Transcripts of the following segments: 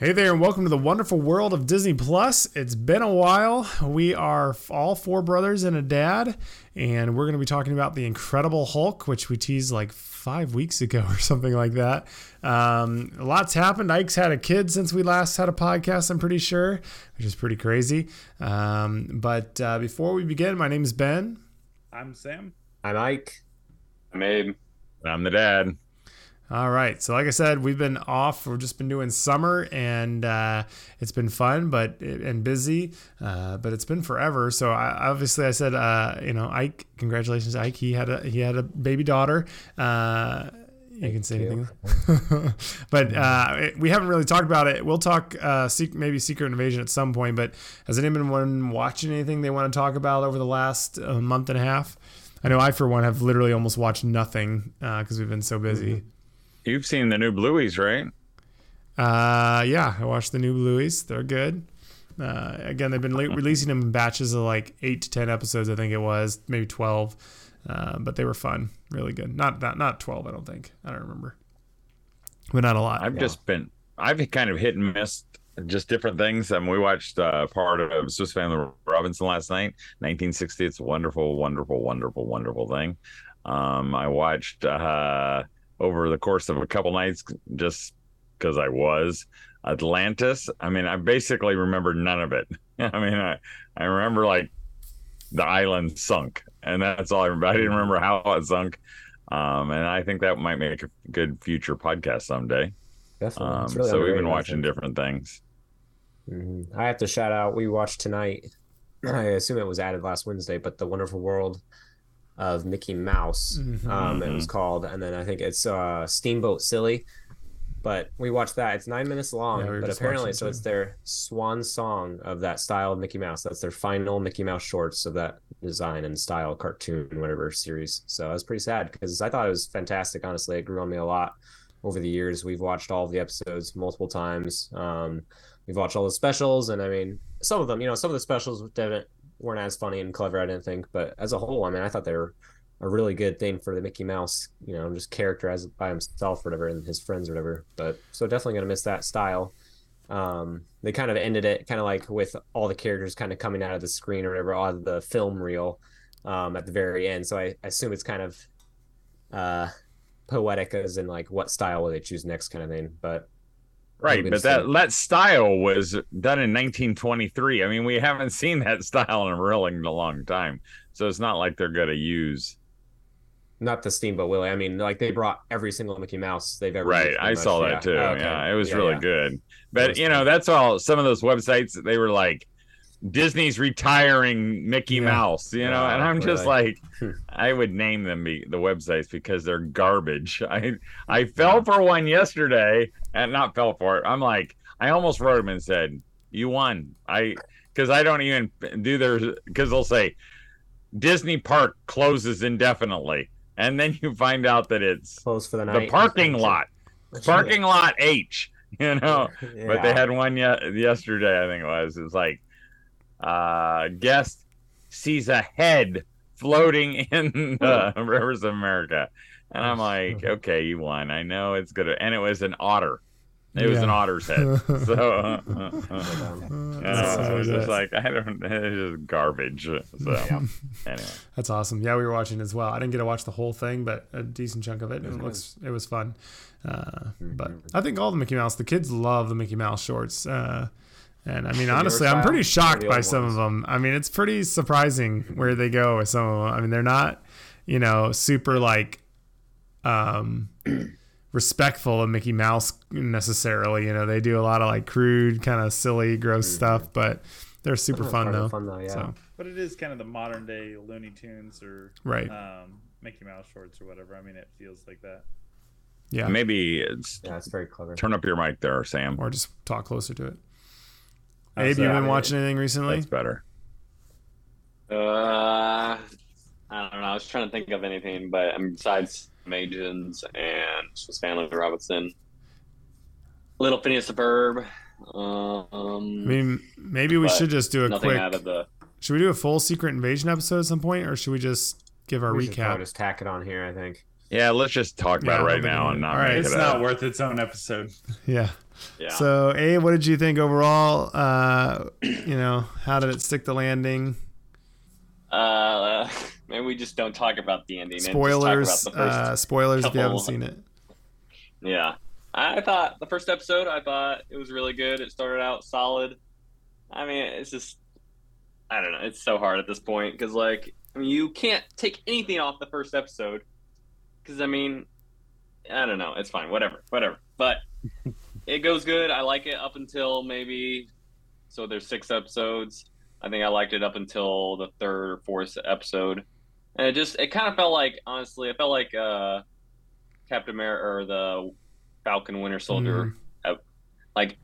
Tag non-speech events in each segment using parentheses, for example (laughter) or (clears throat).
Hey there, and welcome to the wonderful world of Disney Plus. It's been a while. We are all four brothers and a dad, and we're going to be talking about the Incredible Hulk, which we teased like five weeks ago (laughs) or something like that. Um, lots happened. Ike's had a kid since we last had a podcast, I'm pretty sure, which is pretty crazy. Um, but uh, before we begin, my name is Ben. I'm Sam. I'm Ike. I'm Abe. And I'm the dad. All right. So, like I said, we've been off. We've just been doing summer, and uh, it's been fun, but and busy. Uh, but it's been forever. So, I, obviously, I said, uh, you know, Ike, congratulations, Ike. He had a he had a baby daughter. Uh, you can say anything, (laughs) but uh, we haven't really talked about it. We'll talk uh, maybe Secret Invasion at some point. But has anyone watching anything they want to talk about over the last month and a half? I know I, for one, have literally almost watched nothing because we've been so busy. Mm-hmm. You've seen the new Blueys, right? Uh, yeah, I watched the new Blueys. They're good. Uh, again, they've been releasing them in batches of like eight to ten episodes. I think it was maybe twelve, uh, but they were fun, really good. Not not not twelve, I don't think. I don't remember, but not a lot. I've yeah. just been I've kind of hit and missed just different things. I And we watched uh, part of Swiss Family Robinson last night, 1960. It's a wonderful, wonderful, wonderful, wonderful thing. Um, I watched. Uh, over the course of a couple nights just because I was. Atlantis, I mean, I basically remember none of it. (laughs) I mean, I, I remember like the island sunk, and that's all I remember. I didn't remember how it sunk. Um, and I think that might make a good future podcast someday. Definitely. Um, really so we've been watching different things. Mm-hmm. I have to shout out. We watched tonight. (clears throat) I assume it was added last Wednesday, but the Wonderful World of Mickey Mouse. Mm-hmm. Um, it was mm-hmm. called, and then I think it's uh, Steamboat Silly. But we watched that. It's nine minutes long, yeah, we but apparently, so it's their swan song of that style of Mickey Mouse. That's their final Mickey Mouse shorts of that design and style, cartoon, whatever series. So I was pretty sad because I thought it was fantastic. Honestly, it grew on me a lot over the years. We've watched all of the episodes multiple times. Um, we've watched all the specials, and I mean, some of them, you know, some of the specials didn't weren't as funny and clever, I didn't think. But as a whole, I mean, I thought they were a really good thing for the Mickey Mouse, you know, just character as by himself or whatever and his friends or whatever. But so definitely gonna miss that style. Um, they kind of ended it kind of like with all the characters kind of coming out of the screen or whatever out of the film reel um, at the very end. So I, I assume it's kind of uh, poetic as in like what style will they choose next kind of thing. But Right, but that that style was done in 1923. I mean, we haven't seen that (laughs) style in a really long time, so it's not like they're gonna use. Not the Steamboat Willie. I mean, like they brought every single Mickey Mouse they've ever. Right, I saw that yeah. too. Oh, okay. Yeah, it was yeah, really yeah. good. But you know, that's all. Some of those websites they were like, Disney's retiring Mickey yeah. Mouse, you know, and I'm just like, (laughs) I would name them be, the websites because they're garbage. (laughs) I I fell for one yesterday, and not fell for it. I'm like, I almost wrote them and said, "You won." I because I don't even do their because they'll say Disney Park closes indefinitely, and then you find out that it's closed for the night. The parking lot, parking lot H. (laughs) You know, yeah. but they had one ye- yesterday. I think it was. It's like uh, guest sees a head floating (laughs) in the rivers of America. And I'm like, okay, you won. I know it's good. And it was an otter. It was an otter's head. (laughs) So (laughs) uh, uh, uh, was just like, I don't, it's just garbage. So yeah. anyway. That's awesome. Yeah, we were watching as well. I didn't get to watch the whole thing, but a decent chunk of it. It, it looks, it was fun. Uh, but. I think all the Mickey Mouse, the kids love the Mickey Mouse shorts. And I mean, honestly, I'm pretty shocked by some ones. of them. I mean, it's pretty surprising where they go with some of them. I mean, they're not, you know, super like um (clears throat) respectful of Mickey Mouse necessarily. You know, they do a lot of like crude, kind of silly, gross mm-hmm. stuff, but they're super fun though. fun though. Yeah. So. But it is kind of the modern day Looney Tunes or right um, Mickey Mouse shorts or whatever. I mean, it feels like that. Yeah. Maybe it's, Yeah, it's very clever. turn up your mic there, Sam. Or just talk closer to it. Abe, so- you been watching anything recently? That's better. Uh, I don't know. I was trying to think of anything, but um, besides Majins and Swiss Family Robinson, Little Phineas the Ferb. Um, I mean, maybe we should just do a quick. out of the. Should we do a full Secret Invasion episode at some point, or should we just give our We recap? just tack it on here. I think. Yeah, let's just talk about Yeah, it right now and not All right. make It's it not a- worth its own episode. Yeah. Yeah. So, Abe, what did you think overall? Uh, you know, how did it stick the landing? uh, (laughs) maybe we just don't talk about the ending. Spoilers. about the Uh, spoilers if you haven't seen it. Yeah. I thought the first episode, I thought it was really good. It started out solid. I mean, it's just, I don't know. It's so hard at this point because, like, I mean, you can't take anything off the first episode because, I mean, I don't know. It's fine. Whatever. Whatever. But (laughs) it goes good. I like it up until maybe, so there's six episodes. I think I liked it up until the third or fourth episode. And it just, it kind of felt like, honestly, it felt like, uh, Captain America or the Falcon Winter Soldier. uh, like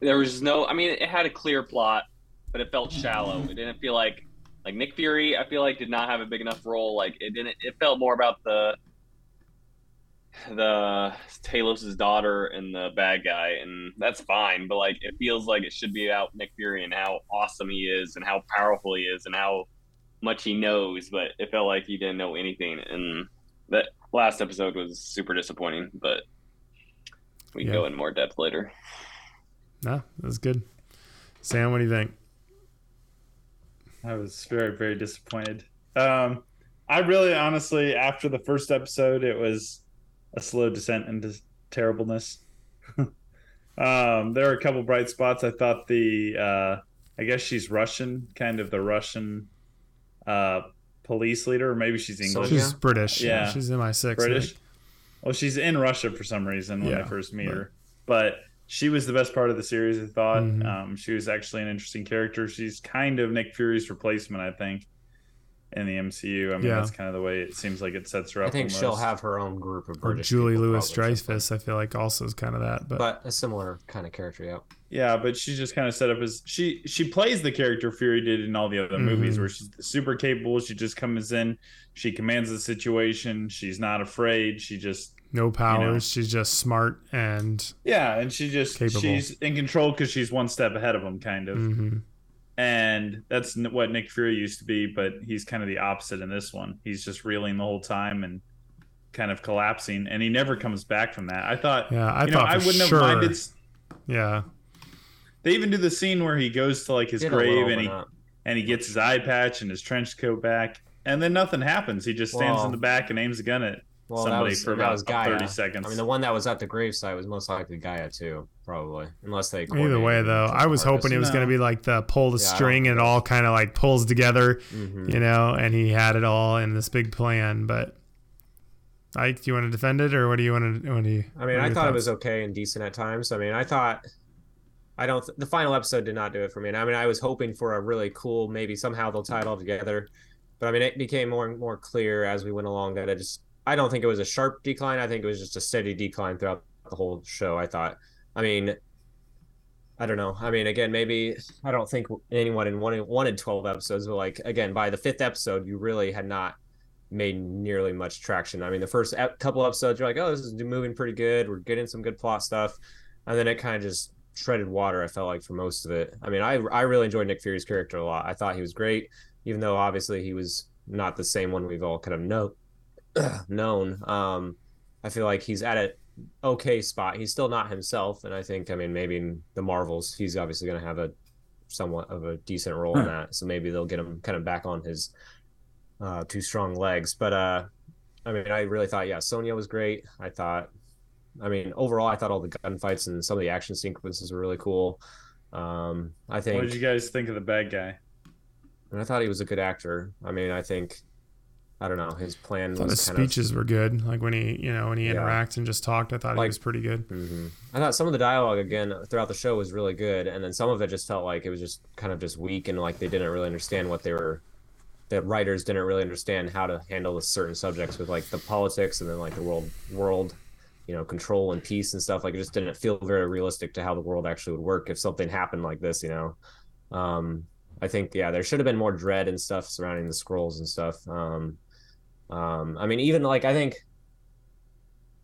there was no. I mean, it had a clear plot, but it felt shallow. It didn't feel like like Nick Fury. I feel like did not have a big enough role. Like it didn't. It felt more about the the Talos's daughter and the bad guy, and that's fine. But like, it feels like it should be about Nick Fury and how awesome he is, and how powerful he is, and how much he knows. But it felt like he didn't know anything, and that last episode was super disappointing. But we can Yeah. go in more depth later. No, that was good. Sam, what do you think? I was very, very disappointed. Um, I really, honestly, after the first episode, it was a slow descent into terribleness. (laughs) um, there are a couple bright spots. I thought the, uh, I guess she's Russian, kind of the Russian uh, police leader, or maybe she's English. Sonya? She's British. Yeah. Yeah. She's in my six. British. think. Well, she's in Russia for some reason when Yeah, I first meet right. her. But she was the best part of the series, I thought. Mhm. Um, she was actually an interesting character. She's kind of Nick Fury's replacement, I think, in the MCU. I mean, Yeah. that's kind of the way it seems like it sets her up. I think almost. she'll have her own group of Or Julie people Louis probably at some Dreyfus, I feel like also is kind of that. But, but a similar kind of character. Yeah. Yeah, but she's just kind of set up as she she plays the character Fury did in all the other movies, Mhm. where she's super capable. She just comes in, she commands the situation. She's not afraid. She just no powers. know. She's just smart and. yeah, and she just Capable. she's in control because she's one step ahead of him, kind of. hmm and that's what Nick Fury used to be, but he's kind of the opposite in this one. He's just reeling the whole time and kind of collapsing, and he never comes back from that. I thought, Yeah, I you know, thought I for wouldn't sure. have minded. Yeah. They even do the scene where he goes to like his Did grave and he not- and he gets his eye patch and his trench coat back, and then nothing happens. He just stands Well- in the back and aims a gun at Well, that somebody was, for about was G'iah. 30 seconds. I mean, the one that was at the gravesite was most likely G'iah too, probably, unless they. Either coordinated way, though, I was hoping it was No. going to be like the pull the Yeah, string and it all kind of like pulls together, Mhm. you know, and he had it all in this big plan. But Ike, do you want to defend it or what do you want to? What do you? I mean, I your thought it was okay and decent at times. I mean, I thought. I don't. Th- the final episode did not do it for me. And I mean, I was hoping for a really cool. Maybe somehow they'll tie it all together. But I mean, it became more and more clear as we went along that it just. I don't think it was a sharp decline. I think it was just a steady decline throughout the whole show. I thought. I mean. I don't know. I mean, again, maybe I don't think anyone in wanted wanted twelve episodes, but like again, by the fifth episode, you really had not made nearly much traction. I mean, the first couple episodes, you're like, oh, this is moving pretty good. We're getting some good plot stuff, and then it kind of just treaded water. I felt like for most of it. I mean, I I really enjoyed Nick Fury's character a lot. I thought he was great, even though obviously he was not the same one we've all kind of know (clears throat) known. Um, I feel like he's at an okay spot. He's still not himself, and I think I mean maybe in the Marvels, he's obviously going to have a somewhat of a decent role in that. So maybe they'll get him kind of back on his uh, two strong legs. But uh, I mean, I really thought, yeah, Sonya was great. I thought, I mean, overall, I thought all the gunfights and some of the action sequences were really cool. Um, I think. what did you guys think of the bad guy? I thought he was a good actor. I mean, I think, I don't know, his plan I thought was his kind speeches were good. Like when he, you know, when he Yeah. interacts and just talked, I thought he was pretty good. of. hmm I thought some of the dialogue again throughout the show was really good, and then some of it just felt like it was just kind of just weak and like they didn't really understand what they were. That writers didn't really understand how to handle the certain subjects with like the politics and then like the world world you know control and peace and stuff like it just didn't feel very realistic to how the world actually would work if something happened like this you know um i think yeah there should have been more dread and stuff surrounding the Skrulls and stuff um um i mean even like i think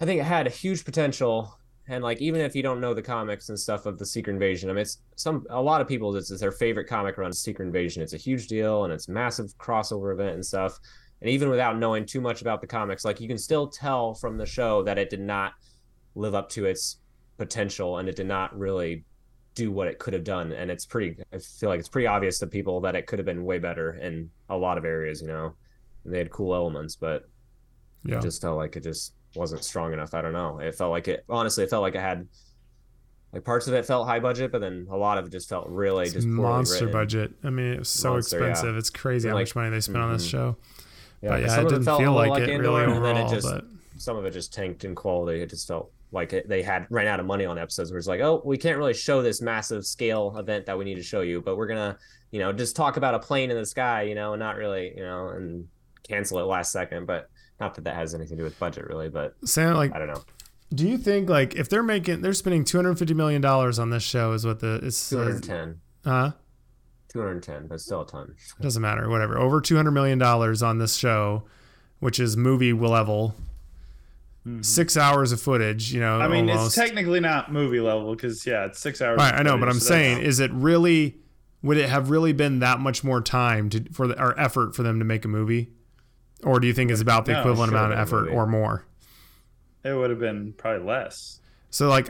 i think it had a huge potential. And like even if you don't know the comics and stuff of the secret invasion i mean it's some a lot of people it's, is their favorite comic run secret invasion. It's a huge deal and it's massive crossover event and stuff. And even without knowing too much about the comics like you can still tell from the show that it did not live up to its potential and it did not really do what it could have done. And it's pretty i feel like it's pretty obvious to people that it could have been way better in a lot of areas you know and they had cool elements but Yeah. it just felt like it just wasn't strong enough i don't know it felt like it honestly it felt like it had like parts of it felt high budget but then a lot of it just felt really It's just monster written. budget. I mean, it was so Monster, yeah. expensive. It's crazy how like- much money they spent on this Mhm. show. yeah, but yeah, it didn't felt feel little like, it Andor, really overall. it just but some of it just tanked in quality. It just felt like it, they had ran out of money on episodes where it's like, oh, we can't really show this massive scale event that we need to show you, but we're gonna, you know, just talk about a plane in the sky, you know, and not really, you know, and cancel it last second. But not that that has anything to do with budget, really. But Sam, like, I don't know. do you think like if they're making they're spending two hundred fifty million dollars on this show is what the it's two hundred ten. uh, huh? 210, but still a ton. Doesn't matter, whatever. Over two hundred million dollars on this show, which is movie level. Six hours of footage, you know. Mm-hmm. I mean, almost. it's technically not movie level because yeah, it's six hours. Right, of I know, but I'm so saying, is it really? Would it have really been that much more time to for the, or effort for them to make a movie, or do you think it's about the No, equivalent have amount of effort or more? it would have been probably less. So like,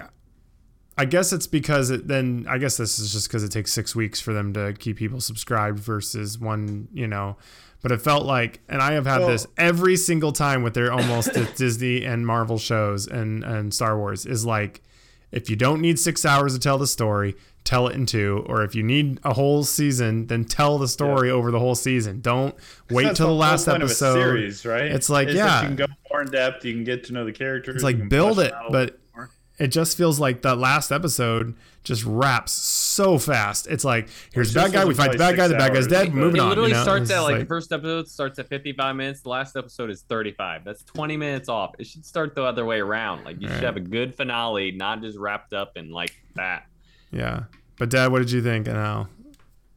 I guess it's because it then I guess this is just because it takes six weeks for them to keep people subscribed versus one, you know. But it felt like, and I have had Well- this every single time with their almost (coughs) Disney and Marvel shows and and Star Wars is like, if you don't need six hours to tell the story, tell it in two. Or if you need a whole season, then tell the story over the whole season. Don't wait till the whole last point of a episode. series, right? It's like, Is that yeah. you can go more in depth. You can get to know the characters. It's like build it, them out a but more. it just feels like that last episode just wraps so fast. It's like here's the bad guy, we fight the bad guy, the bad guy's dead, hours. moving it on. literally you know? starts It's at just like, the first episode starts at 55 minutes. The last episode is 35. That's 20 minutes off. It should start the other way around. Like you Right. should have a good finale, not just wrapped up in like that. Yeah. But Dad, what did you think? And how?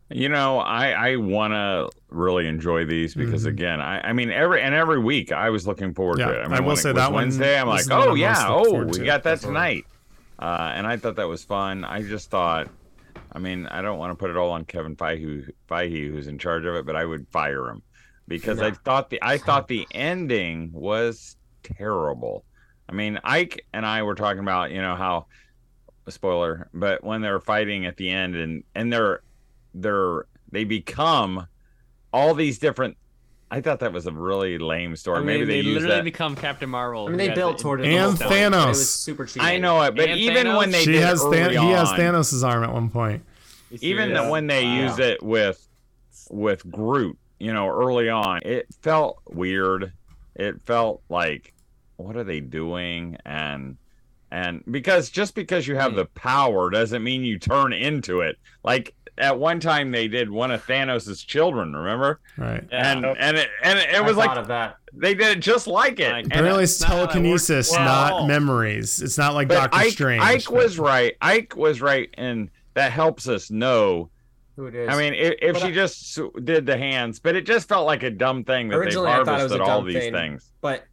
You know, I I want to really enjoy these because Mhm. again, I I mean every and every week I was looking forward Yeah, to it. I, mean, I will say that one- Wednesday. I'm like, one oh yeah, oh we got that tonight, uh, and I thought that was fun. I just thought, I mean, I don't want to put it all on Kevin Feige, Feige who's in charge of it, but I would fire him because I thought the I thought the ending was terrible. I mean, Ike and I were talking about you know how spoiler, but when they're fighting at the end and and they're they're they become all these different. I thought that was a really lame story. I mean, Maybe they, they literally that. become Captain Marvel. I mean, they has built toward it. And the whole It Thanos. was super cheesy. I know it, but And even Thanos? when they she did has early Than- he has on, Thanos' arm at one point. Even serious? when they Wow. use it with with Groot, you know, early on, it felt weird. It felt like, what are they doing? And and because just because you have Hmm. the power doesn't mean you turn into it. Like at one time they did one of Thanos's children, remember? Right. Yeah. And and it and it I was like of that. they did it just like it. Like, And Apparently, it's that's not how that telekinesis, works. not memories. It's not like but Doctor Ike, Strange. Ike but- was right. Ike was right, and that helps us know Who it is? I mean, if, if she I- just did the hands, but it just felt like a dumb thing that they've I thought it was harvested a all dumb these thing. things. but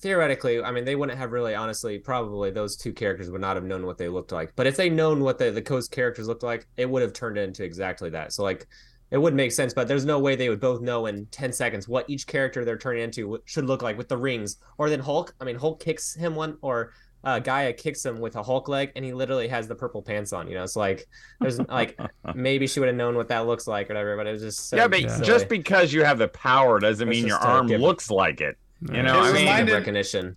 theoretically, I mean, they wouldn't have really, honestly, probably those two characters would not have known what they looked like. But if they known what the the coast characters looked like, it would have turned into exactly that. So like, it would make sense. But there's no way they would both know in ten seconds what each character they're turning into should look like with the rings. Or then Hulk. I mean, Hulk kicks him one, or uh, G'iah kicks him with a Hulk leg, and he literally has the purple pants on. You know, it's like there's like (laughs) maybe she would have known what that looks like or whatever. But it was just so yeah, but Yeah. just because you have the power doesn't It's mean your arm given. looks like it. You know, It I mean, reminded- recognition.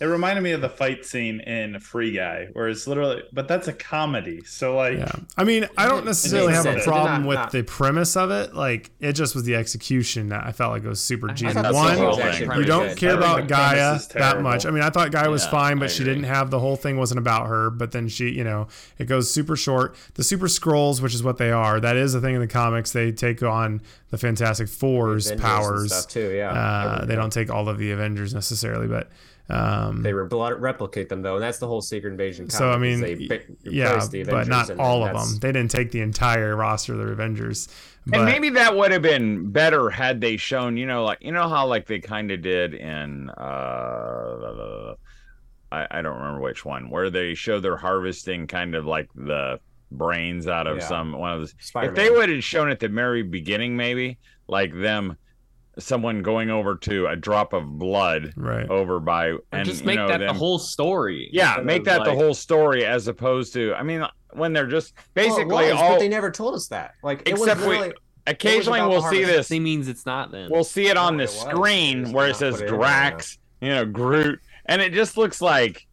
It reminded me of the fight scene in Free Guy, where it's literally, but that's a comedy. So like, Yeah. I mean, I don't necessarily have a sense. It did problem not- with not- the premise of it. Like, it just was the execution that I felt like it was super I genius. thought that's the One, whole was thing. actually you don't good. care about G'iah that much. I mean, I thought G'iah was fine, but she didn't have the whole thing wasn't about her. But then she, you know, it goes super short. The Super Skrulls, which is what they are, that is a thing in the comics. They take on the Fantastic Four's Avengers and powers. stuff too. Yeah, Uh, they don't take all of the Avengers necessarily, but Um, They re- replicate them though, and that's the whole Secret Invasion. so I mean, they bi- yeah, the but not all of them. They didn't take the entire roster of the Avengers. But, and maybe that would have been better had they shown, you know, like you know how like they kind of did in uh I, I don't remember which one, where they show they're harvesting kind of like the brains out of Yeah. some one of the. Spider-Man. If they would have shown at the very beginning, maybe like them, someone going over to a drop of blood right. over by, Or and just you make know, that the whole story. Yeah, make of, that the whole story as opposed to. I mean, when they're just Well, basically was, all. but they never told us that. Like, it Except was we- literally, occasionally, about we'll see this. He means it's not then. We'll see it on the it screen just where it says put it in there, Drax, you know, Groot, and it just looks like,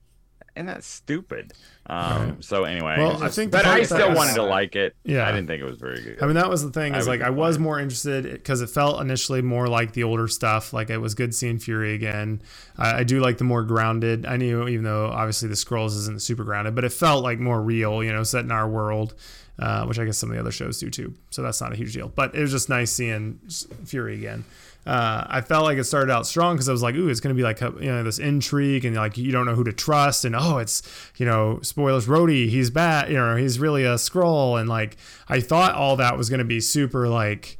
and that's stupid. Um, Right. So anyway, Well, I think but I still was- wanted to like it. Yeah. I didn't think it was very good. I mean, that was the thing is was like I was more interested because it felt initially more like the older stuff. Like it was good seeing Fury again. I, I do like the more grounded. I knew even though obviously the Skrulls isn't super grounded, but it felt like more real. You know, set in our world, uh, which I guess some of the other shows do too. So that's not a huge deal. But it was just nice seeing Fury again. Uh, I felt like it started out strong because I was like, "Ooh, it's going to be like you know this intrigue and like you don't know who to trust and oh, it's you know spoilers, Rhodey, he's bad, you know he's really a Skrull and like I thought all that was going to be super like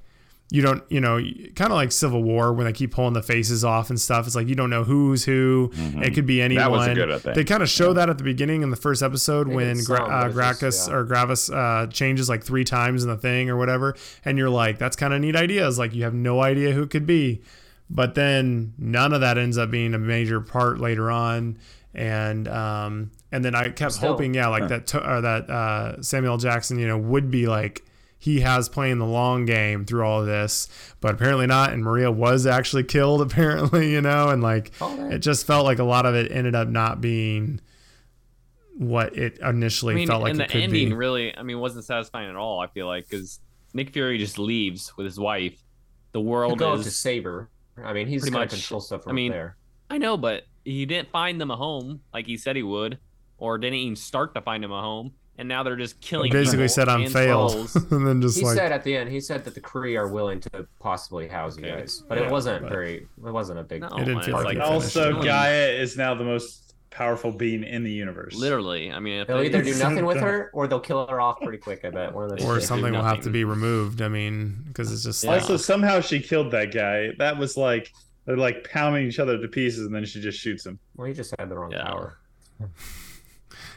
you don't you know kind of like Civil War when they keep pulling the faces off and stuff. It's like you don't know who's who. It could be anyone. That was a good thing. They kind of show that at the beginning in the first episode when did Gra- uh, but it's just- Gracchus yeah. or Gravis uh, changes like three times in the thing or whatever, and you're like, that's kind of neat ideas. Like you have no idea who it could be, but then none of that ends up being a major part later on, and um, and then I kept Still- hoping, yeah, like that to, or that uh, Samuel Jackson, you know, would be like. He has playing the long game through all of this, but apparently not. And Maria was actually killed, (laughs) apparently, you know, and like Oh, it just felt like a lot of it ended up not being what it initially I mean, felt like and it the could ending be. really, I mean, wasn't satisfying at all. I feel like because Nick Fury just leaves with his wife. The world go up to is. Saber. I mean, he's Pretty gonna much. control stuff from I mean, there. I know, but he didn't find them a home like he said he would, or didn't even start to find them a home. And now they're just killing. Basically said I'm and failed, (laughs) and then just He like said at the end, he said that the Kree are willing to possibly house you guys, but Yeah, it wasn't but- very. It wasn't a big. No, It didn't feel like it also, finished. G'iah is now the most powerful being in the universe. Literally, I mean, if They'll they- either do (laughs) nothing with her or they'll kill her off pretty quick. I bet one of those. or something will have to be removed. I mean, because it's just Yeah. like, Also, somehow she killed that guy. That was like they're like pounding each other to pieces, and then she just shoots him. Well, he just had the wrong Yeah. power. (laughs)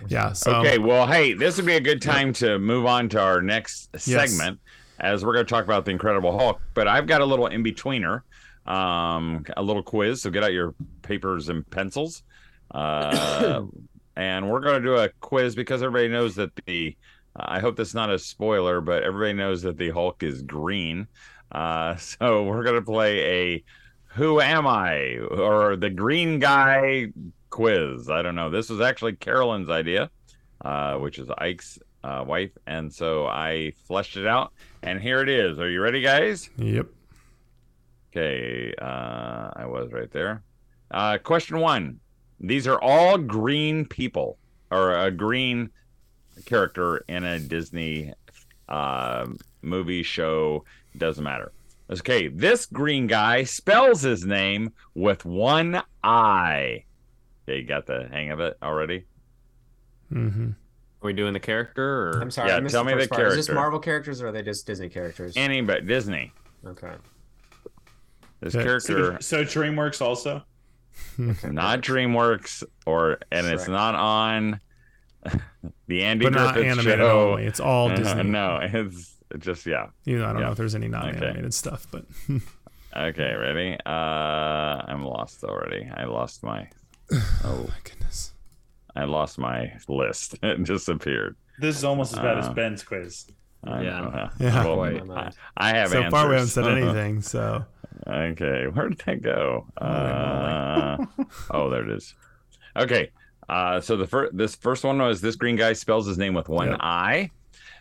yeah. So okay, well, hey, this would be a good time to move on to our next Yes. segment, as we're going to talk about the Incredible Hulk. But I've got a little in betweener, um, a little quiz. So get out your papers and pencils, uh, (coughs) and we're going to do a quiz because everybody knows that the. I hope that's not a spoiler, but everybody knows that the Hulk is green. Uh, so we're going to play a "Who Am I?" or the Green Guy quiz. I don't know. This was actually Carolyn's idea, uh, which is Ike's uh, wife, and so I fleshed it out. And here it is. Are you ready, guys? yep. Okay, uh, I was right there. Uh, question one: These are all green people, or a green character in a Disney uh, movie show. Doesn't matter. Okay, this green guy spells his name with one I. Okay, you got the hang of it already. Mm-hmm. Are we doing the character or? I'm sorry. Yeah, I tell the me the first part. Is this. Marvel characters or are they just Disney characters? Any but Disney. okay. This Okay. character So, so DreamWorks also. (laughs) not DreamWorks or and it's not on (laughs) the Andy But not animated show. only. It's all Disney. no, it's just yeah. Even though I don't Yeah. know if there's any non-animated Okay. stuff, but (laughs) Okay, ready? Uh I'm lost already. I lost my (sighs) oh my goodness. I lost my list. (laughs) It disappeared. This is almost as bad as Uh, Ben's quiz. I Yeah. know. Yeah. Well, Quite. I, I have So far, we haven't said (laughs) anything. So Okay, where did that go? Uh, oh, there it is. Okay, uh, so the first this first one was this green guy spells his name with one Yep. I.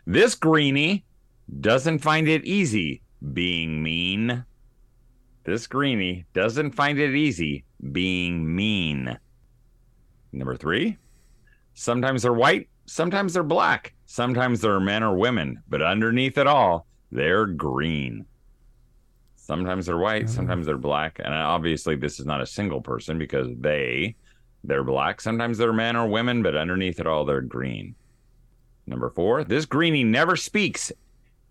This greenie doesn't find it easy being mean. This greenie doesn't find it easy being mean. Number three, sometimes they're white, sometimes they're black, sometimes they're men or women, but underneath it all, they're green. Sometimes they're white, Mhm. sometimes they're black, and obviously this is not a single person because they they're black. Sometimes they're men or women, but underneath it all, they're green. Number four, this greenie never speaks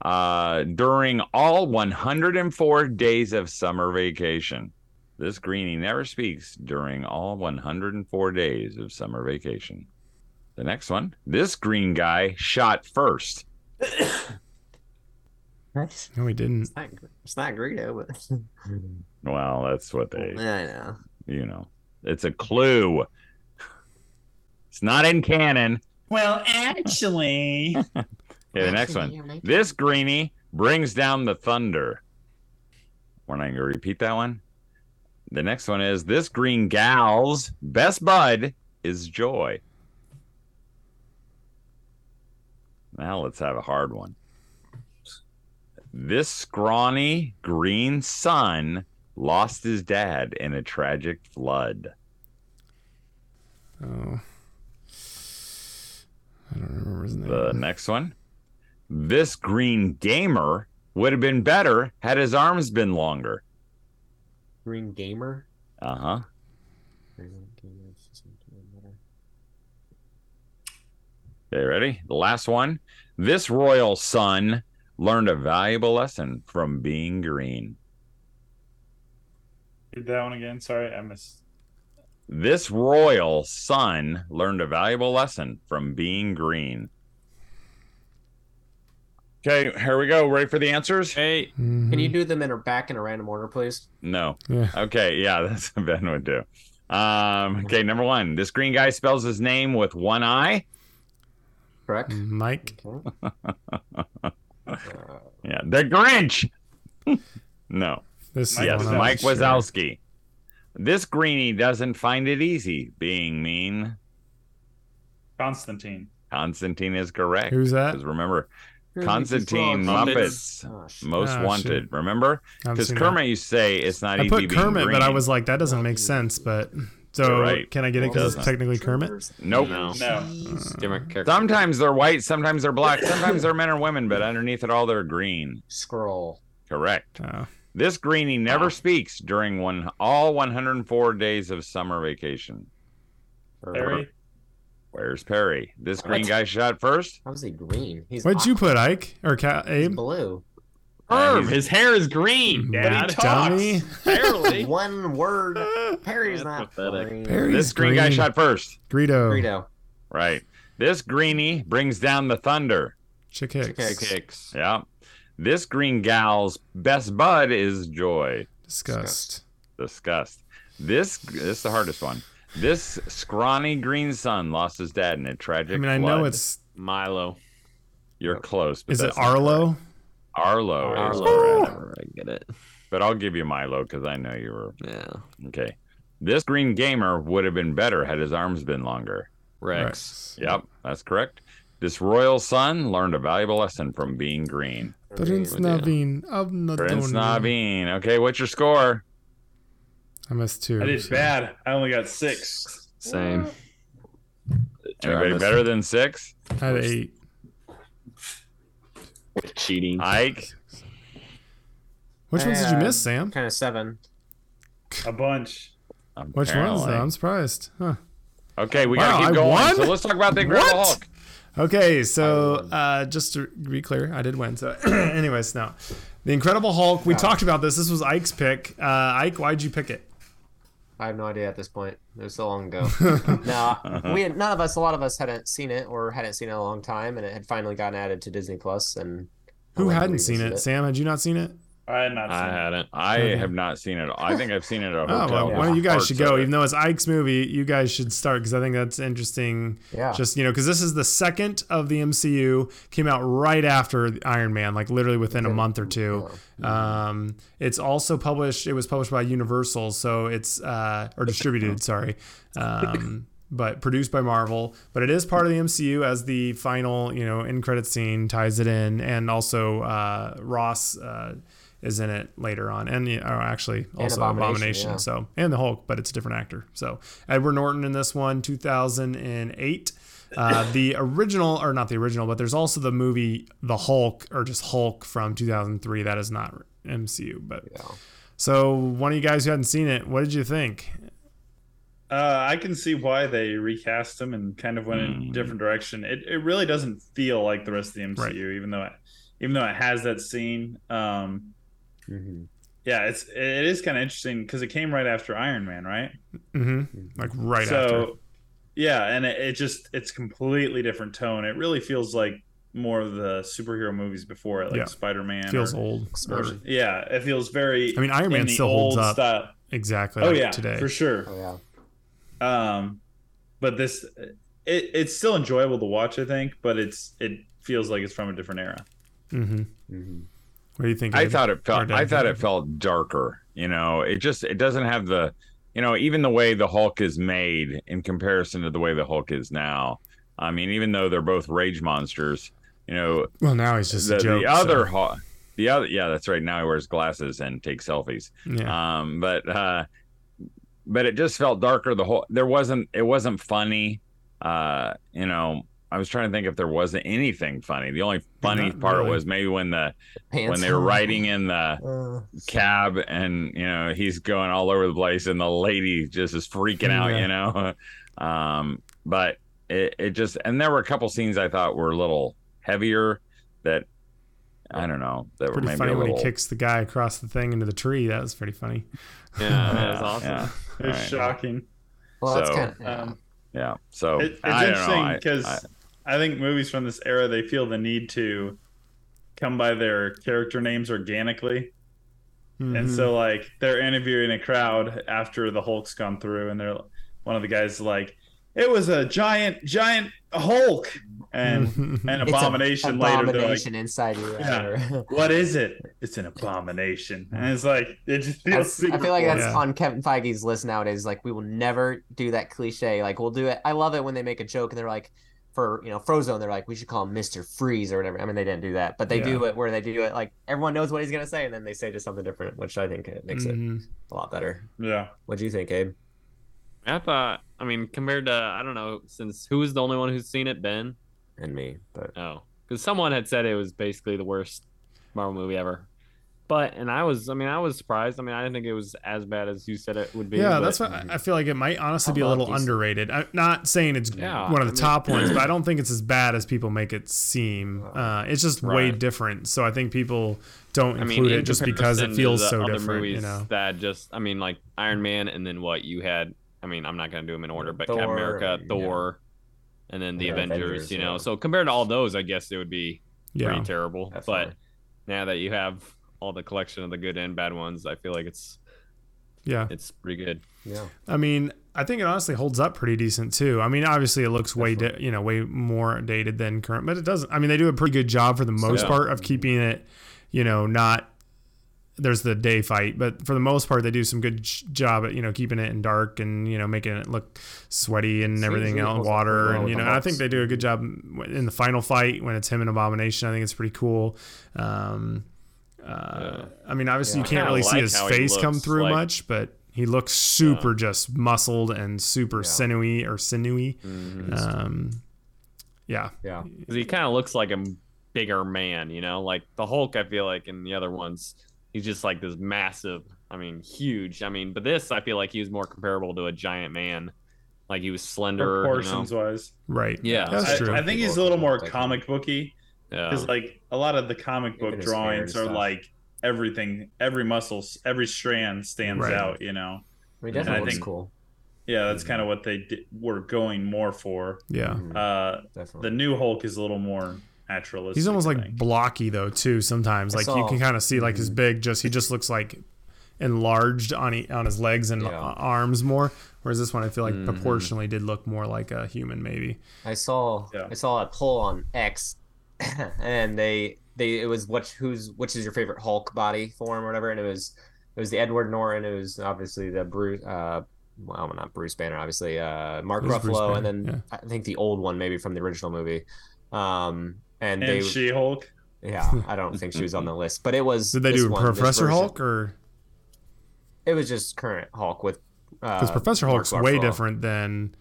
uh, during all 104 days of summer vacation. This greenie never speaks during all 104 days of summer vacation. The next one, this green guy shot first. It's No, we didn't. not, it's not Greedo, but (laughs) Well, that's what they, I know. you know, it's a clue. It's not in canon. Well, actually, (laughs) Okay, the next one. This greenie brings down the thunder. We're not going to repeat that one. The next one is this green gal's best bud is joy. Now let's have a hard one. This scrawny green son lost his dad in a tragic flood. Oh. I don't remember his name. The next one. This green gamer would have been better had his arms been longer. Green Gamer. Uh huh. Okay, ready? The last one. This royal son learned a valuable lesson from being green. read that one again. Sorry, I missed. This royal son learned a valuable lesson from being green. Okay, here we go. Ready for the answers? Hey, Mhm. Can you do them in a back in a random order, please? No. Yeah. Okay, yeah, (laughs) that's what Ben would do. Um, okay, number one. This green guy spells his name with one eye. Correct. Mike? Okay. (laughs) Yeah, the Grinch. (laughs) no. This is Mike yes, Mike sure. Wazowski. This greenie doesn't find it easy being mean. Constantine. Constantine is correct. Who's that? Because remember, Kermit Constantine the Muppets, Oh, most Ah, wanted. shit. Remember? Because seen Kermit used to say it's not that. I put being Kermit, green. but I was like, that doesn't make sense. But so You're right. can I get it because it's technically Kermit? nope. no. No. Different. Sometimes they're white, sometimes they're black, sometimes they're men or women, but underneath it all they're green. Skrull. Correct. Oh. This greenie never Wow. speaks during one all 104 days of summer vacation. Perry. Where's Perry? This green What? guy shot first. How is he green? He's What'd you put, Ike or Ca- He's Abe? blue. Uh, Ferb, his hair is green, But he Dad. Dummy. (laughs) Apparently. One word. (laughs) Perry's not pathetic. green. Perry- This green, guy shot first. Greedo. Greedo. Right. This greenie brings down the thunder. Chick Hicks. Chick Hicks. Kicks. Yeah. This green gal's best bud is joy. Disgust. Disgust. This this is the hardest one. This scrawny green son lost his dad in a tragic. I mean, I know it's. Milo. you're close. But Is it that's not Arlo? Arlo, is Arlo. correct. I get it. But I'll give you Milo because I know you were Yeah. okay. This green gamer would have been better had his arms been longer. Rex. Yep, that's correct. This royal son learned a valuable lesson from being green. Prince Good idea. Naveen of Prince Naveen. Okay, what's your score? I missed two. I did so- bad. I only got six. Same. Anybody better than six? I had eight. With cheating. Ike. Which ones did you miss, Sam? Kind of seven. A bunch. Which ones? Though? I'm surprised. Huh. Okay, we Wow, gotta keep I going. won? So let's talk about the Incredible What? Hulk. Okay, so uh, just to be clear, I did win. So, (clears throat) anyways, now the Incredible Hulk. We talked about this. This was Ike's pick. Uh, Ike, why'd you pick it? I have no idea at this point. It was so long ago. (laughs) no, uh-huh. we had, none of us, a lot of us hadn't seen it or hadn't seen it in a long time, and it had finally gotten added to Disney Plus. And Who hadn't seen revisit it? Sam, had you not seen it? I had not I seen it. hadn't. I Okay. have not seen it. I think I've seen it at a (laughs) hotel. Oh hotel. well, one of you guys should go. Even though it's Ike's movie, you guys should start because I think that's interesting. Yeah. Just you know, because this is the second of the MCU. Came out right after Iron Man, like literally within a month or two. Um, it's also published. It was published by Universal, so it's uh, or distributed. (laughs) sorry, um, but produced by Marvel. But it is part of the MCU as the final, you know, in credit scene ties it in, and also uh, Ross. Uh, is in it later on, and uh, actually also Abomination, Abomination. yeah. So and the Hulk, but it's a different actor. So Edward Norton in this one, 2008. Uh, (laughs) the original, or not the original, but there's also the movie The Hulk, or just Hulk from 2003. That is not MCU. But Yeah. so one of you guys who hadn't seen it, what did you think? Uh, I can see why they recast him and kind of went in Mm. a different direction. It it really doesn't feel like the rest of the MCU, Right. even though it, even though it has that scene. Um, Mm-hmm. yeah, it's it is kind of interesting because it came right after Iron Man, right? hmm Like right so, after. yeah, and it, it just it's completely different tone. It really feels like more of the superhero movies before it, like Yeah. Spider Man. Feels old. Or, yeah, it feels very. I mean, Iron Man still holds up Style. exactly Oh like yeah, today. for sure. Oh yeah. Um, but this it, it's still enjoyable to watch, I think, but it's it feels like it's from a different era. hmm Mm-hmm. What do you think? I thought it felt. I thought it felt darker. You know, it just it doesn't have the, you know, even the way the Hulk is made in comparison to the way the Hulk is now. I mean, even though they're both rage monsters, you know, Well, now he's just the, a joke. the other so- Hulk, the other, yeah, that's right. Now he wears glasses and takes selfies. yeah. Um, but uh, but it just felt darker. The whole there wasn't it wasn't funny. Uh, you know, I was trying to think if there wasn't anything funny. The only funny Not part really. was maybe when the Pants. when they were riding in the (laughs) Uh, cab and you know he's going all over the place and the lady just is freaking out you know (laughs) um but it, it just and there were a couple scenes i thought were a little heavier that i don't know that were pretty maybe funny a when he kicks the guy across the thing into the tree. That was pretty funny. Yeah, that was (laughs) awesome. yeah It's Right. shocking. well, that's So, kind of. Um, yeah so It, it's I don't know. interesting because I- I, think movies from this era they feel the need to come by their character names organically, and Mhm. so like they're interviewing a crowd after the Hulk's gone through, and they're one of the guys is like, "It was a giant, giant Hulk," and an It's a abomination later. They're like, abomination inside you. Yeah. Yeah. (laughs) "What is it? It's an abomination," and it's like it just feels. That's- I feel like that's Yeah. on Kevin Feige's list nowadays. Like we will never do that cliche. Like we'll do it. I love it when they make a joke and they're like, for you know Frozone, they're like, we should call him Mister Freeze or whatever. I mean, they didn't do that, but they do it where they do it like everyone knows what he's gonna say, and then they say just something different, which I think it makes it Mhm. a lot better. Yeah. What do you think, Abe? I thought, I mean, compared to, I don't know, since who was the only one who's seen it? Ben? And me, but Oh, because someone had said it was basically the worst Marvel movie ever. But, and I was, I mean, I was surprised. I mean, I didn't think it was as bad as you said it would be. Yeah, but- that's what I I feel like it might honestly be a little about these- underrated. I'm not saying it's Yeah, one of I the mean- top (clears throat) ones, but I don't think it's as bad as people make it seem. Uh, it's just way different. So I think people don't I include mean, it just because it feels the so other different. You movies know, that just, I mean, like Iron Man, and then what you had. I mean, I'm not gonna do them in order, but Thor, Captain America, yeah. Thor, and then the Yeah, Avengers. Avengers, you know, yeah. so compared to all those, I guess it would be yeah, pretty terrible. Definitely. But now that you have all the collection of the good and bad ones, I feel like it's yeah. it's pretty good. yeah, I mean, I think it honestly holds up pretty decent too. I mean, obviously it looks way, di- you know, way more dated than current, but it doesn't. I mean, they do a pretty good job for the most Yeah. part of keeping it, you know, not. There's the day fight, but for the most part, they do some good j- job at you know keeping it in dark and you know making it look sweaty and Seems everything really else, water well and you know. and I think they do a good job in the final fight when it's him and Abomination. I think it's pretty cool. Um, uh, I mean, obviously Yeah. you can't really kinda see his how he face come through like- much, but he looks super just muscled and super Yeah. sinewy or sinewy. Mm-hmm. Um, yeah, yeah. He kind of looks like a bigger man, you know, like the Hulk. I feel like in the other ones, he's just like this massive. I mean, huge. I mean, but this, I feel like he was more comparable to a giant man. Like he was slender. Proportions You know? wise. right. Yeah. that's I, true. I think he's a little more comic booky Yeah. because like a lot of the comic book Even his hair and drawings are stuff. like everything, every muscle, every strand stands Right. out. You know. I mean, And I definitely think- cool. Yeah, Mm-hmm. that's kind of what they di- were going more for. yeah. Mhm, Uh, definitely. the new Hulk is a little more naturalistic. He's almost like blocky though too. Sometimes I like you can kind of see like his Mhm. big. Just he just looks like enlarged on he, on his legs and Yeah. arms more. Whereas this one, I feel like Mhm. proportionally did look more like a human maybe. I saw Yeah. I saw a poll on X, (laughs) and they they it was which who's which is your favorite Hulk body form or whatever, and it was it was the Edward Norton, it was obviously the Bruce, uh, well not Bruce Banner, obviously uh, Mark It was Bruce Ruffalo, Banner, and then yeah. I think the old one maybe from the original movie, um, and, and they She Hulk. yeah I don't think she was on the (laughs) list, but it was Did they this do one, Professor. Hulk or It was just current Hulk with because uh, Professor Mark Hulk's way Ruffalo. different than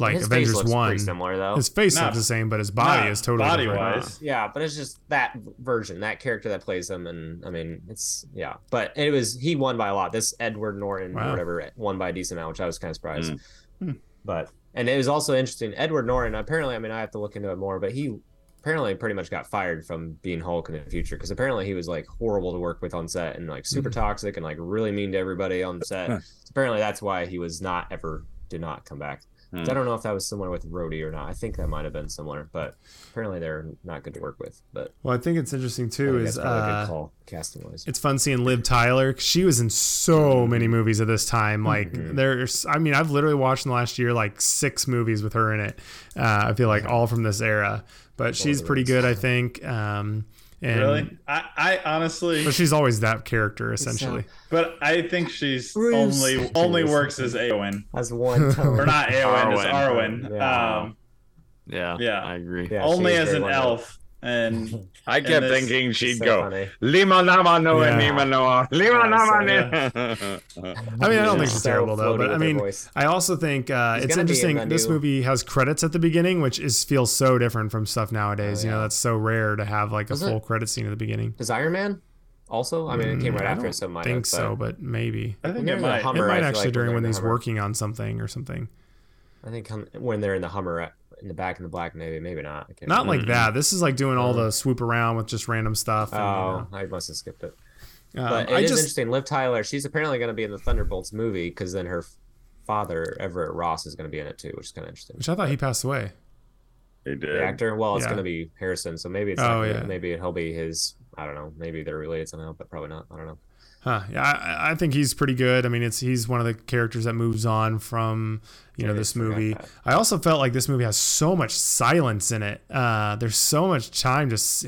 like his Avengers face looks One. pretty similar though. His face Not- looks the same, but his body is totally body different. wise. Yeah, but it's just that version, that character that plays him, and I mean, it's yeah. But it was he won by a lot. This Edward Norton Wow. or whatever won by a decent amount, which I was kind of surprised. Mm. But and it was also interesting. Edward Norton apparently, I mean, I have to look into it more, but he apparently pretty much got fired from being Hulk in the future because apparently he was like horrible to work with on set and like super toxic and like really mean to everybody on set. So apparently that's why he was not ever did not come back. Hmm. I don't know if that was similar with Rhodey or not. I think that might have been similar, but apparently they're not good to work with. But Well, I think it's interesting too. Is that's probably a uh, good call casting wise. it's fun seeing Liv Tyler. 'cause She was in so many movies at this time. Like Mhm. there's, I mean, I've literally watched in the last year like six movies with her in it. Uh, I feel like all from this era, but she's pretty good, I think. Um, and, Really? I, I honestly, But she's always that character essentially. but I think she's Bruce. only only works as Aowen As one tone. or not Aowen, as Arwen. Arwen. Yeah. Um, Yeah, Yeah. I agree. Yeah, only as an wonderful. elf, and (laughs) I kept this- thinking she'd So go funny. Lima Nama Noa Yeah. (laughs) Lima Noa Lima Nama Yeah. I mean, I don't think she's So terrible though. But I mean. I also think uh, it's gonna in interesting. This new- movie has credits at the beginning, which is feels so different from stuff nowadays. Oh, You know, that's so rare to have like a Was it- full credit scene at the beginning. Does Iron Man also? I mean, it came Mm, right I after don't so it might think have, so, but maybe I think it they're in the might. Hummer, it might actually like during when when he's working on something or something. I think when they're in the Hummer at- in the back in the black, maybe, maybe not. Can't remember. like that. This is like doing all the swoop around with just random stuff. And, Oh, I must have skipped it. you know. But Um, it I is just interesting. Liv Tyler, she's apparently going to be in the Thunderbolts movie because then her father Everett Ross is going to be in it too, which is kind of interesting. which I thought he passed away. He The did. actor, well, it's Yeah. going to be Harrison, so maybe it's Oh, not, yeah. maybe he'll be his. I don't know. Maybe they're related somehow, but probably not. I don't know. Huh. Yeah, I, I think he's pretty good. I mean, it's he's one of the characters that moves on from you know Yeah, this movie. I also felt like this movie has so much silence in it. Uh, there's so much time just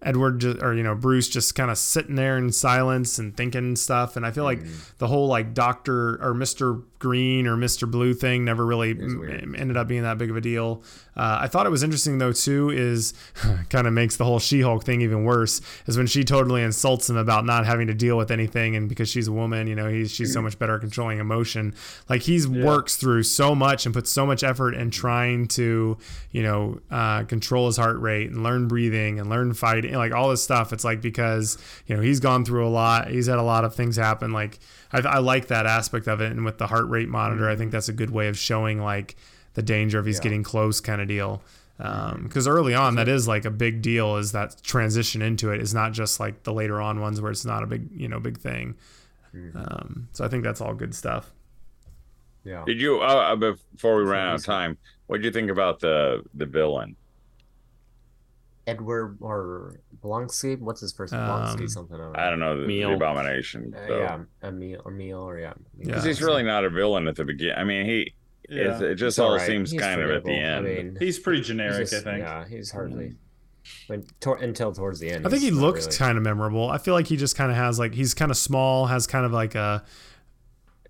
Edward ju- or you know Bruce just kind of sitting there in silence and thinking stuff. And I feel like the whole like Doctor or Mister Green or Mister Blue thing never really m- ended up being that big of a deal. Uh, I thought it was interesting though too is (laughs) kind of makes the whole She-Hulk thing even worse is when she totally insults him about not having to deal with anything and because she's a woman, you know, he's she's so much better at controlling emotion. Like he's works through so much and puts so much effort in trying to, you know, uh, control his heart rate and learn breathing and learn fighting, like all this stuff. It's like because you know he's gone through a lot, he's had a lot of things happen. Like I, I like that aspect of it, and with the heart rate monitor, I think that's a good way of showing like the danger if he's getting close kind of deal. Because early on that is like a big deal is that transition into it is not just like the later on ones where it's not a big you know big thing. Um, so i think that's all good stuff. Yeah. Did you? Uh, uh, before we ran out of time, what did you think about the the villain? Edward or Blonsky. What's his first name? Blonsky Um, something. I don't know. I don't know. The, the Meal. abomination. Uh, so- yeah, Emil, Emil, or yeah. Yeah. Because he's really not a villain at the beginning. I mean, he. Yeah. it just He's all alright. seems He's kind of at the end. I mean, He's pretty he's generic, just- I think. Yeah, he's hardly. When, tor- until towards the end. i think he looks really- kind of memorable i feel like he just kind of has like he's kind of small has kind of like a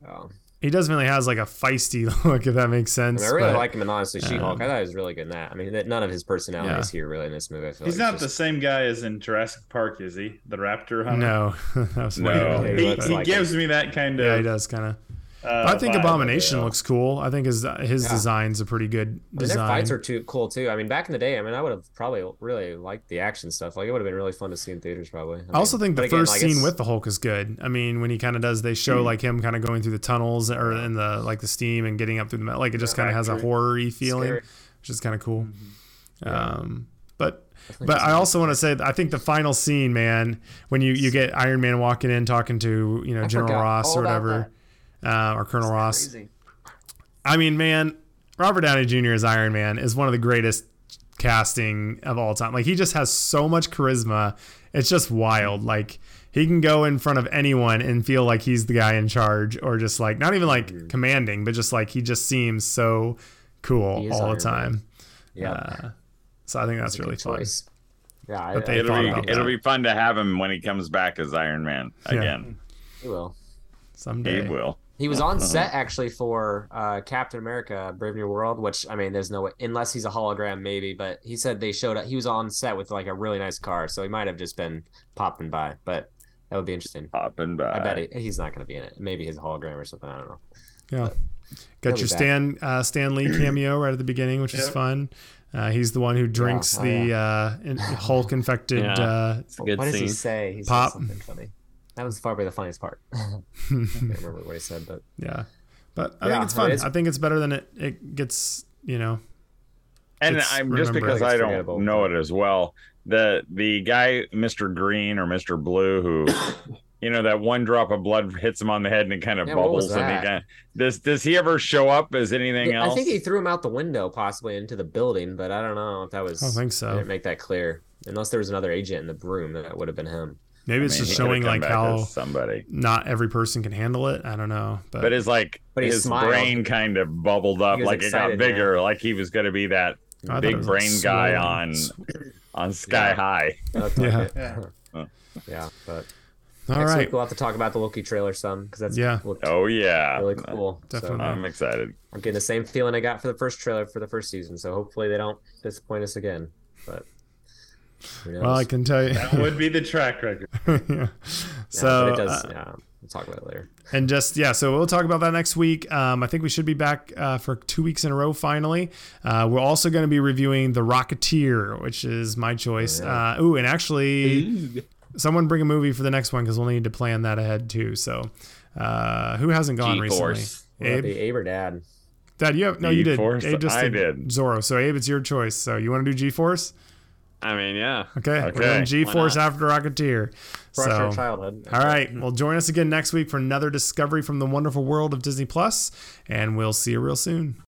Oh. He doesn't really has like a feisty (laughs) look if that makes I, mean, sense I really but- like him in honestly She-Hulk. um, I thought he was really good in that. I mean, that none of his personality Yeah. is here really in this movie. I feel He's like not it's the same guy as in Jurassic Park, is he? The raptor hunter. no (laughs) that was No. earlier, He He, he like gives me that kind of. yeah he does kind of Uh, i think vibe. abomination Yeah. looks cool i think his his Yeah. design's a pretty good I mean, design their fights are too cool too. I mean, back in the day, I mean, I would have probably really liked the action stuff. Like, it would have been really fun to see in theaters, probably. I also think the again, first like, scene it's- with the Hulk is good. I mean, when he kind of does, they show like him kind of going through the tunnels or in the like the steam and getting up through the metal. Like it just Yeah, kind of has a factory. horror-y feeling, Scary. which is kind of cool. Um, but but I also want to say I think the final scene, man, when you you get Iron Man walking in talking to you know I General Ross or about whatever, uh, or Colonel Ross. Crazy. I mean, man, Robert Downey Jr. as Iron Man is one of the greatest casting of all time. Like he just has so much charisma. It's just wild. Like he can go in front of anyone and feel like he's the guy in charge or just like not even like commanding, but just like he just seems so cool He is all the Iron time. Yeah, Uh, so I think that's a really good fun. choice. Yeah, I, But they I, It'll thought be it'll that. be fun to have him when he comes back as Iron Man Yeah. again. he will. Someday. He will. He was on set actually for uh, Captain America: Brave New World, which I mean, there's no way unless he's a hologram, maybe. But he said they showed up. He was on set with like a really nice car, so he might have just been popping by. But that would be interesting. Popping by. I bet he, he's not going to be in it. Maybe his hologram or something. I don't know. Yeah. Got your. Stan uh, Stan Lee (clears throat) cameo right at the beginning, which is fun. Uh, he's the one who drinks oh, the yeah. uh, Hulk infected. (laughs) Yeah. Uh, It's a good what does he say? He Pop. said something funny. That was probably the funniest part. (laughs) I can't (laughs) remember what he said, but yeah, but I Yeah, think it's fun. it's- I think it's better than it it gets. You know, And I'm just because It's I don't know it as well. The the guy, Mr. Green or Mr. Blue, who (coughs) you know that one drop of blood hits him on the head and it kind of Yeah, what was bubbles and he that? kind of, does does he ever show up as anything I else? I think he threw him out the window, possibly into the building. But I don't know if that was. I don't think I so. didn't make that clear. Unless there was another agent in the room, that would have been him. Maybe I it's mean, just showing like how somebody. not every person can handle it. I don't know, but, But his like But his smiled. brain kind of bubbled up, He was like it got excited, bigger, like he was going to be that I big was, like, brain guy on on Sky Yeah. High. (laughs) That's Yeah. it. Yeah. yeah, but All next right, week we'll have to talk about the Loki trailer some because that's Yeah. looked Oh yeah, really cool. Definitely. So I'm excited. I'm getting the same feeling I got for the first trailer for the first season. So hopefully they don't disappoint us again. But who knows? Well, I can tell you. That would be the track record. (laughs) yeah. Yeah, So but it does. uh, yeah, we'll talk about it later. And just yeah, so we'll talk about that next week. Um, I think we should be back uh, for two weeks in a row. Finally, uh, we're also going to be reviewing The Rocketeer, which is my choice. Uh, ooh, and actually, someone bring a movie for the next one because we'll need to plan that ahead too. So, uh, who hasn't gone G-Force. recently? Abe, be Abe or Dad? Dad, you have no, you did. G-Force? Abe just I did, did. Zorro. So Abe, it's your choice. So you want to do G Force? I mean, yeah. Okay, we're Okay. G Force after Rocketeer. Crush our childhood. All right. Well, join us again next week for another discovery from the wonderful world of Disney Plus, and we'll see you real soon.